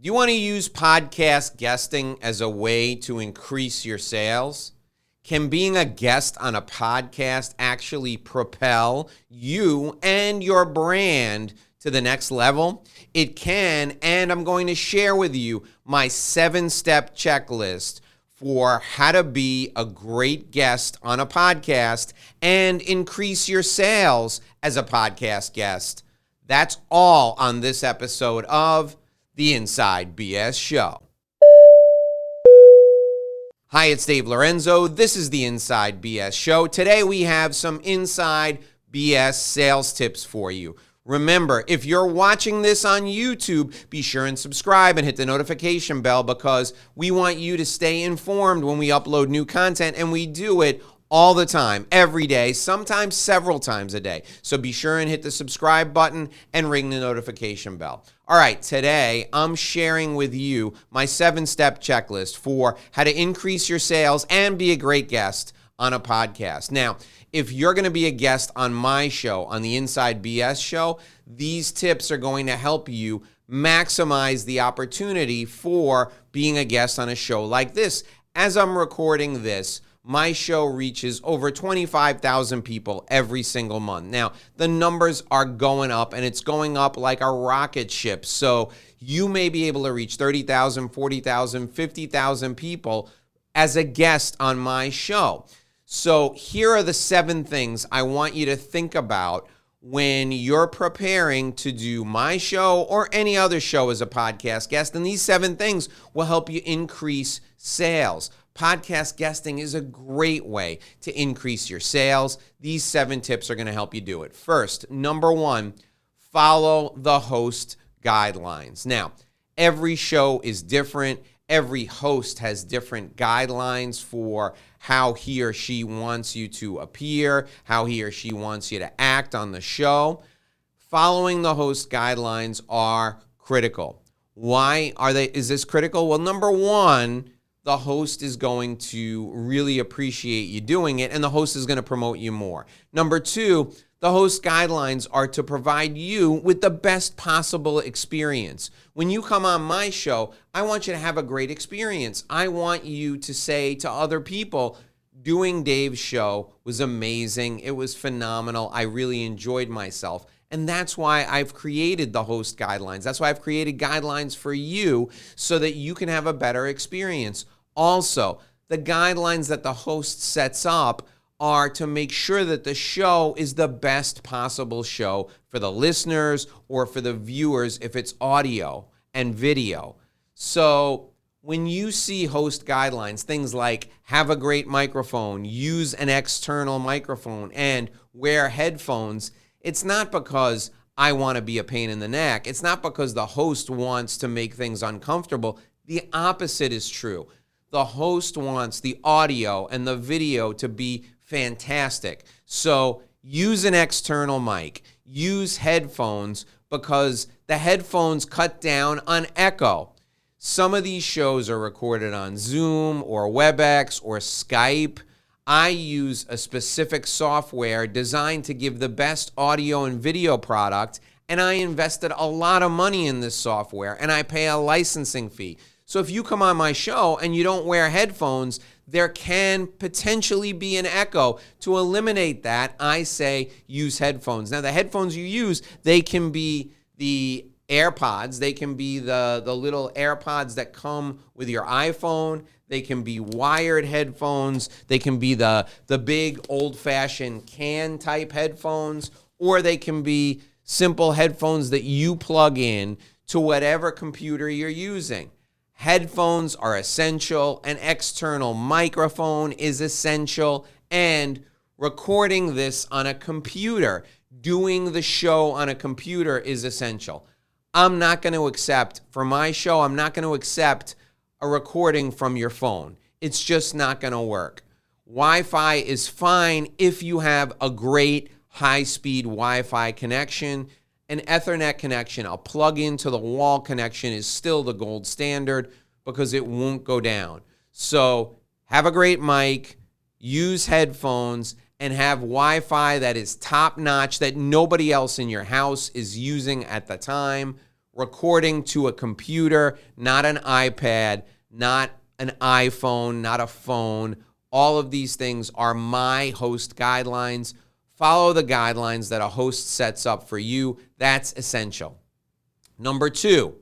Do you want to use podcast guesting as a way to increase your sales? Can being a guest on a podcast actually propel you and your brand to the next level? It can, and I'm going to share with you my seven step checklist for how to be a great guest on a podcast and increase your sales as a podcast guest. That's all on this episode of the Inside BS Show. Hi, it's Dave Lorenzo. This is the Inside BS Show. Today we have some Inside BS sales tips for you. Remember, if you're watching this on YouTube, be sure and subscribe and hit the notification bell because we want you to stay informed when we upload new content and we do it all the time, every day, sometimes several times a day. So be sure and hit the subscribe button and ring the notification bell. All right, today I'm sharing with you my seven step checklist for how to increase your sales and be a great guest on a podcast. Now, if you're going to be a guest on my show, on the Inside BS show, these tips are going to help you maximize the opportunity for being a guest on a show like this. As I'm recording this, my show reaches over 25,000 people every single month. Now, the numbers are going up and it's going up like a rocket ship. So, you may be able to reach 30,000, 40,000, 50,000 people as a guest on my show. So, here are the seven things I want you to think about when you're preparing to do my show or any other show as a podcast guest. And these seven things will help you increase sales. Podcast guesting is a great way to increase your sales. These seven tips are going to help you do it. First, number one, follow the host guidelines. Now, every show is different. Every host has different guidelines for how he or she wants you to appear, how he or she wants you to act on the show. Following the host guidelines are critical. Why are they is this critical? Well, number 1, the host is going to really appreciate you doing it and the host is going to promote you more. Number two, the host guidelines are to provide you with the best possible experience. When you come on my show, I want you to have a great experience. I want you to say to other people, doing Dave's show was amazing. It was phenomenal. I really enjoyed myself. And that's why I've created the host guidelines. That's why I've created guidelines for you so that you can have a better experience. Also, the guidelines that the host sets up are to make sure that the show is the best possible show for the listeners or for the viewers if it's audio and video. So, when you see host guidelines, things like have a great microphone, use an external microphone, and wear headphones, it's not because I want to be a pain in the neck. It's not because the host wants to make things uncomfortable. The opposite is true. The host wants the audio and the video to be fantastic. So use an external mic, use headphones because the headphones cut down on echo. Some of these shows are recorded on Zoom or WebEx or Skype I use a specific software designed to give the best audio and video product, and I invested a lot of money in this software, and I pay a licensing fee. So if you come on my show and you don't wear headphones, there can potentially be an echo. To eliminate that, I say use headphones. Now, the headphones you use, they can be the AirPods, they can be the, the little AirPods that come with your iPhone. They can be wired headphones. They can be the, the big old fashioned can type headphones, or they can be simple headphones that you plug in to whatever computer you're using. Headphones are essential, an external microphone is essential, and recording this on a computer, doing the show on a computer is essential. I'm not going to accept, for my show, I'm not going to accept a recording from your phone. It's just not going to work. Wi Fi is fine if you have a great high speed Wi Fi connection. An Ethernet connection, a plug into the wall connection, is still the gold standard because it won't go down. So have a great mic, use headphones, and have Wi Fi that is top notch that nobody else in your house is using at the time recording to a computer, not an iPad, not an iPhone, not a phone. All of these things are my host guidelines. Follow the guidelines that a host sets up for you. That's essential. Number two,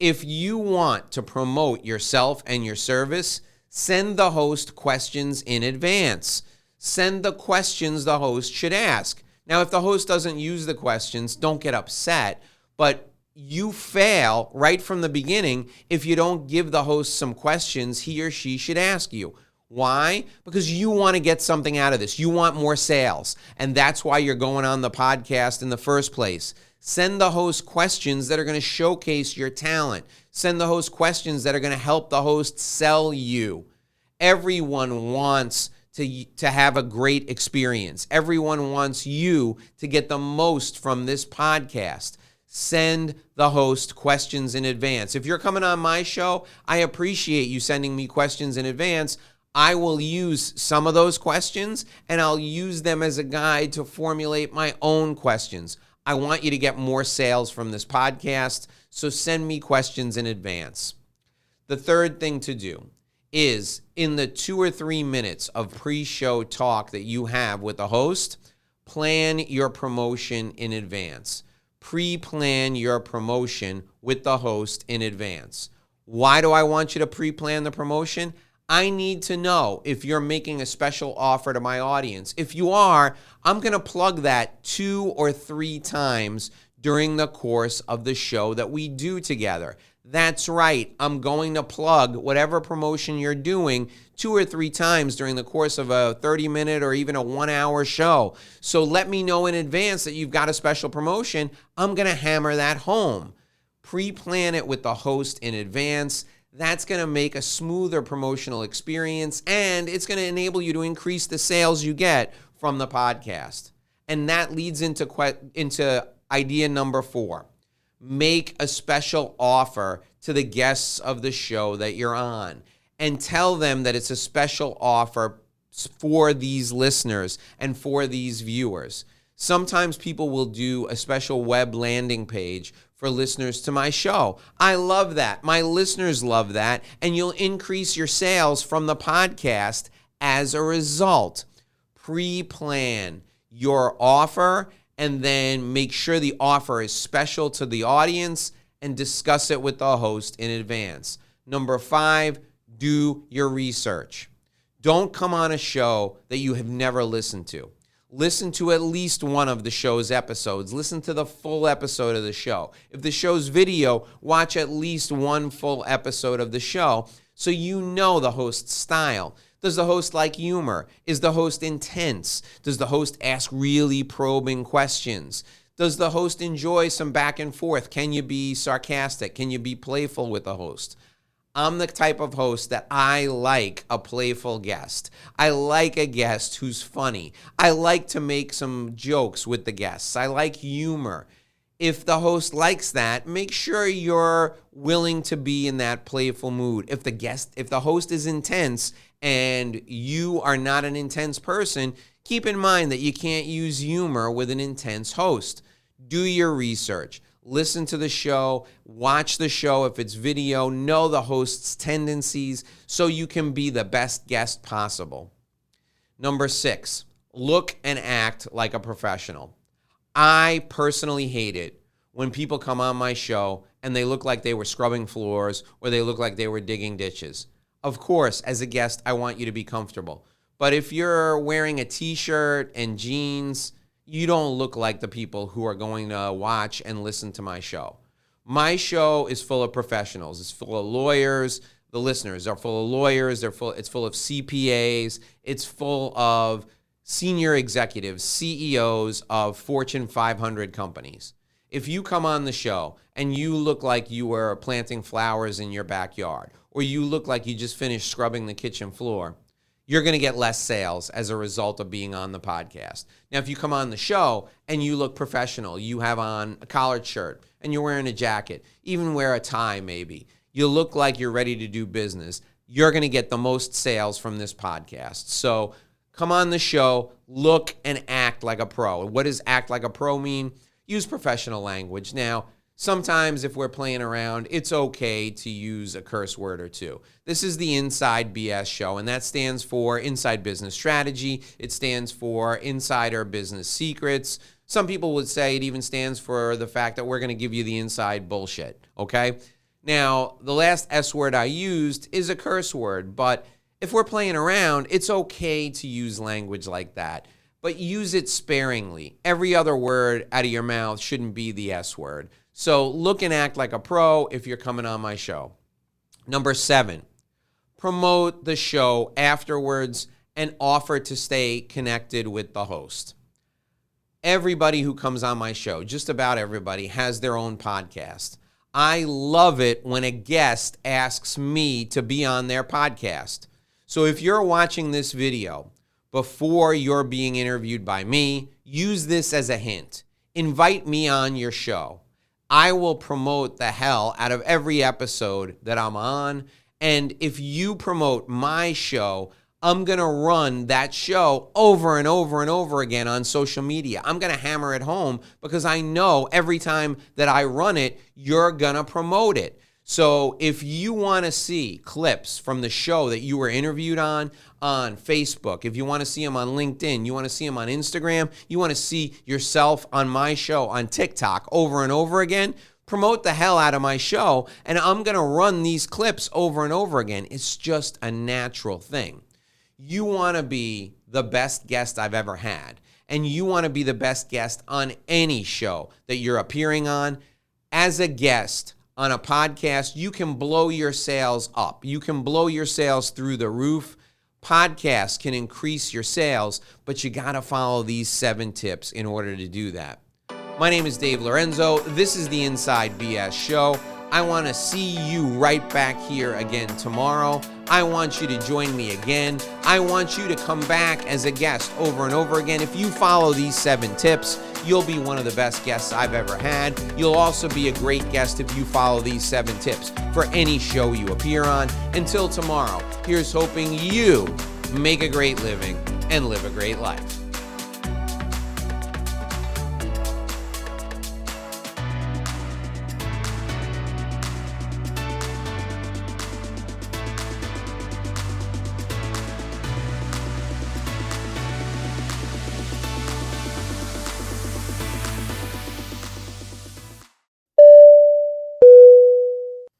if you want to promote yourself and your service, send the host questions in advance. Send the questions the host should ask. Now, if the host doesn't use the questions, don't get upset, but you fail right from the beginning if you don't give the host some questions he or she should ask you. Why? Because you want to get something out of this. You want more sales. And that's why you're going on the podcast in the first place. Send the host questions that are going to showcase your talent. Send the host questions that are going to help the host sell you. Everyone wants to, to have a great experience. Everyone wants you to get the most from this podcast. Send the host questions in advance. If you're coming on my show, I appreciate you sending me questions in advance. I will use some of those questions and I'll use them as a guide to formulate my own questions. I want you to get more sales from this podcast, so send me questions in advance. The third thing to do is in the two or three minutes of pre show talk that you have with the host, plan your promotion in advance. Pre plan your promotion with the host in advance. Why do I want you to pre plan the promotion? I need to know if you're making a special offer to my audience. If you are, I'm going to plug that two or three times during the course of the show that we do together. That's right. I'm going to plug whatever promotion you're doing two or three times during the course of a 30 minute or even a one hour show. So let me know in advance that you've got a special promotion. I'm going to hammer that home. Pre plan it with the host in advance. That's going to make a smoother promotional experience and it's going to enable you to increase the sales you get from the podcast. And that leads into into idea number 4. Make a special offer to the guests of the show that you're on and tell them that it's a special offer for these listeners and for these viewers. Sometimes people will do a special web landing page for listeners to my show. I love that. My listeners love that. And you'll increase your sales from the podcast as a result. Pre plan your offer and then make sure the offer is special to the audience and discuss it with the host in advance. Number five, do your research. Don't come on a show that you have never listened to listen to at least one of the show's episodes. Listen to the full episode of the show. If the show's video, watch at least one full episode of the show so you know the host's style. Does the host like humor? Is the host intense? Does the host ask really probing questions? Does the host enjoy some back and forth? Can you be sarcastic? Can you be playful with the host? I'm the type of host that I like a playful guest. I like a guest who's funny. I like to make some jokes with the guests. I like humor. If the host likes that, make sure you're willing to be in that playful mood. If the guest, if the host is intense and you are not an intense person, keep in mind that you can't use humor with an intense host. Do your research listen to the show, watch the show if it's video, know the host's tendencies so you can be the best guest possible. Number six, look and act like a professional. I personally hate it when people come on my show and they look like they were scrubbing floors or they look like they were digging ditches. Of course, as a guest, I want you to be comfortable. But if you're wearing a t shirt and jeans, you don't look like the people who are going to watch and listen to my show. My show is full of professionals. It's full of lawyers. The listeners are full of lawyers. They're full. It's full of CPAs. It's full of senior executives, CEOs of Fortune 500 companies. If you come on the show and you look like you were planting flowers in your backyard, or you look like you just finished scrubbing the kitchen floor, you're going to get less sales as a result of being on the podcast. Now, if you come on the show and you look professional, you have on a collared shirt and you're wearing a jacket, even wear a tie maybe, you look like you're ready to do business, you're going to get the most sales from this podcast. So come on the show, look and act like a pro. What does act like a pro mean? Use professional language. Now, sometimes if we're playing around, it's okay to use a curse word or two. This is the Inside BS show, and that stands for Inside Business Strategy. It stands for Insider Business Secrets. Some people would say it even stands for the fact that we're going to give you the inside bullshit, okay? Now, the last S word I used is a curse word, but if we're playing around, it's okay to use language like that, but use it sparingly. Every other word out of your mouth shouldn't be the S word. So look and act like a pro if you're coming on my show. Number seven, promote the show afterwards and offer to stay connected with the host. Everybody who comes on my show, just about everybody, has their own podcast. I love it when a guest asks me to be on their podcast. So if you're watching this video before you're being interviewed by me, use this as a hint. Invite me on your show. I will promote the hell out of every episode that I'm on. And if you promote my show, I'm going to run that show over and over and over again on social media. I'm going to hammer it home because I know every time that I run it, you're going to promote it. So if you want to see clips from the show that you were interviewed on on Facebook, if you want to see them on LinkedIn, you want to see them on Instagram, you want to see yourself on my show on TikTok over and over again, promote the hell out of my show and I'm going to run these clips over and over again. It's just a natural thing. You want to be the best guest I've ever had and you want to be the best guest on any show that you're appearing on as a guest on a podcast, you can blow your sales up. You can blow your sales through the roof. Podcasts can increase your sales, but you got to follow these seven tips in order to do that. My name is Dave Lorenzo. This is the Inside BS Show. I want to see you right back here again tomorrow. I want you to join me again. I want you to come back as a guest over and over again. If you follow these seven tips, you'll be one of the best guests I've ever had. You'll also be a great guest if you follow these seven tips for any show you appear on. Until tomorrow, here's hoping you make a great living and live a great life.